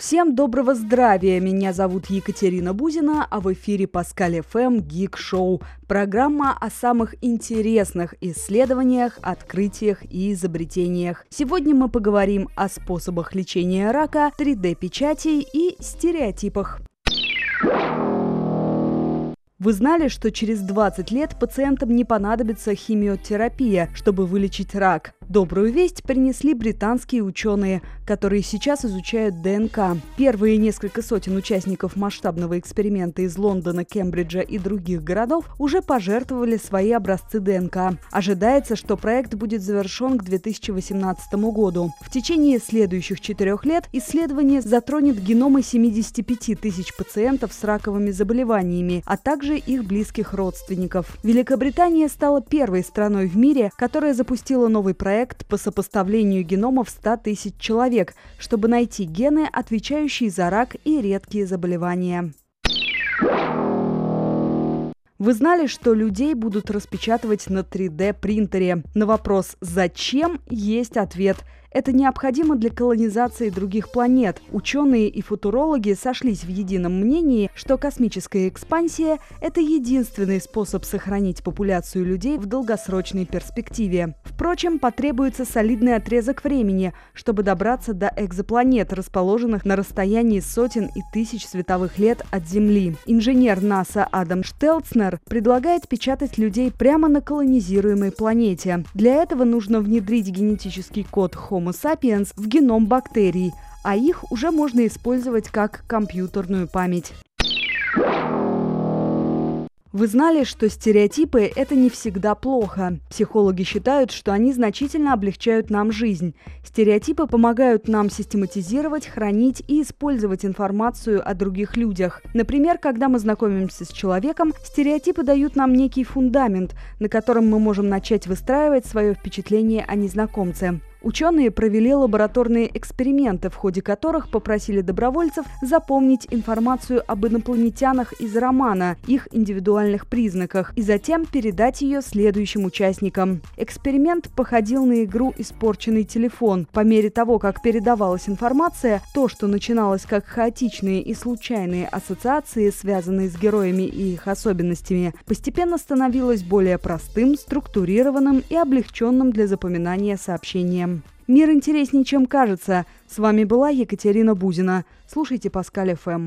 Всем доброго здравия! Меня зовут Екатерина Бузина, а в эфире Паскаль ФМ Гик Шоу. Программа о самых интересных исследованиях, открытиях и изобретениях. Сегодня мы поговорим о способах лечения рака, 3D-печати и стереотипах. Вы знали, что через 20 лет пациентам не понадобится химиотерапия, чтобы вылечить рак? Добрую весть принесли британские ученые, которые сейчас изучают ДНК. Первые несколько сотен участников масштабного эксперимента из Лондона, Кембриджа и других городов уже пожертвовали свои образцы ДНК. Ожидается, что проект будет завершен к 2018 году. В течение следующих четырех лет исследование затронет геномы 75 тысяч пациентов с раковыми заболеваниями, а также их близких родственников. Великобритания стала первой страной в мире, которая запустила новый проект проект по сопоставлению геномов 100 тысяч человек, чтобы найти гены, отвечающие за рак и редкие заболевания. Вы знали, что людей будут распечатывать на 3D-принтере? На вопрос «Зачем?» есть ответ – это необходимо для колонизации других планет. Ученые и футурологи сошлись в едином мнении, что космическая экспансия – это единственный способ сохранить популяцию людей в долгосрочной перспективе. Впрочем, потребуется солидный отрезок времени, чтобы добраться до экзопланет, расположенных на расстоянии сотен и тысяч световых лет от Земли. Инженер НАСА Адам Штелцнер предлагает печатать людей прямо на колонизируемой планете. Для этого нужно внедрить генетический код Homo Homo sapiens в геном бактерий, а их уже можно использовать как компьютерную память. Вы знали, что стереотипы – это не всегда плохо. Психологи считают, что они значительно облегчают нам жизнь. Стереотипы помогают нам систематизировать, хранить и использовать информацию о других людях. Например, когда мы знакомимся с человеком, стереотипы дают нам некий фундамент, на котором мы можем начать выстраивать свое впечатление о незнакомце. Ученые провели лабораторные эксперименты, в ходе которых попросили добровольцев запомнить информацию об инопланетянах из романа, их индивидуальных признаках, и затем передать ее следующим участникам. Эксперимент походил на игру «Испорченный телефон». По мере того, как передавалась информация, то, что начиналось как хаотичные и случайные ассоциации, связанные с героями и их особенностями, постепенно становилось более простым, структурированным и облегченным для запоминания сообщением. Мир интереснее, чем кажется. С вами была Екатерина Бузина. Слушайте Паскаль ФМ.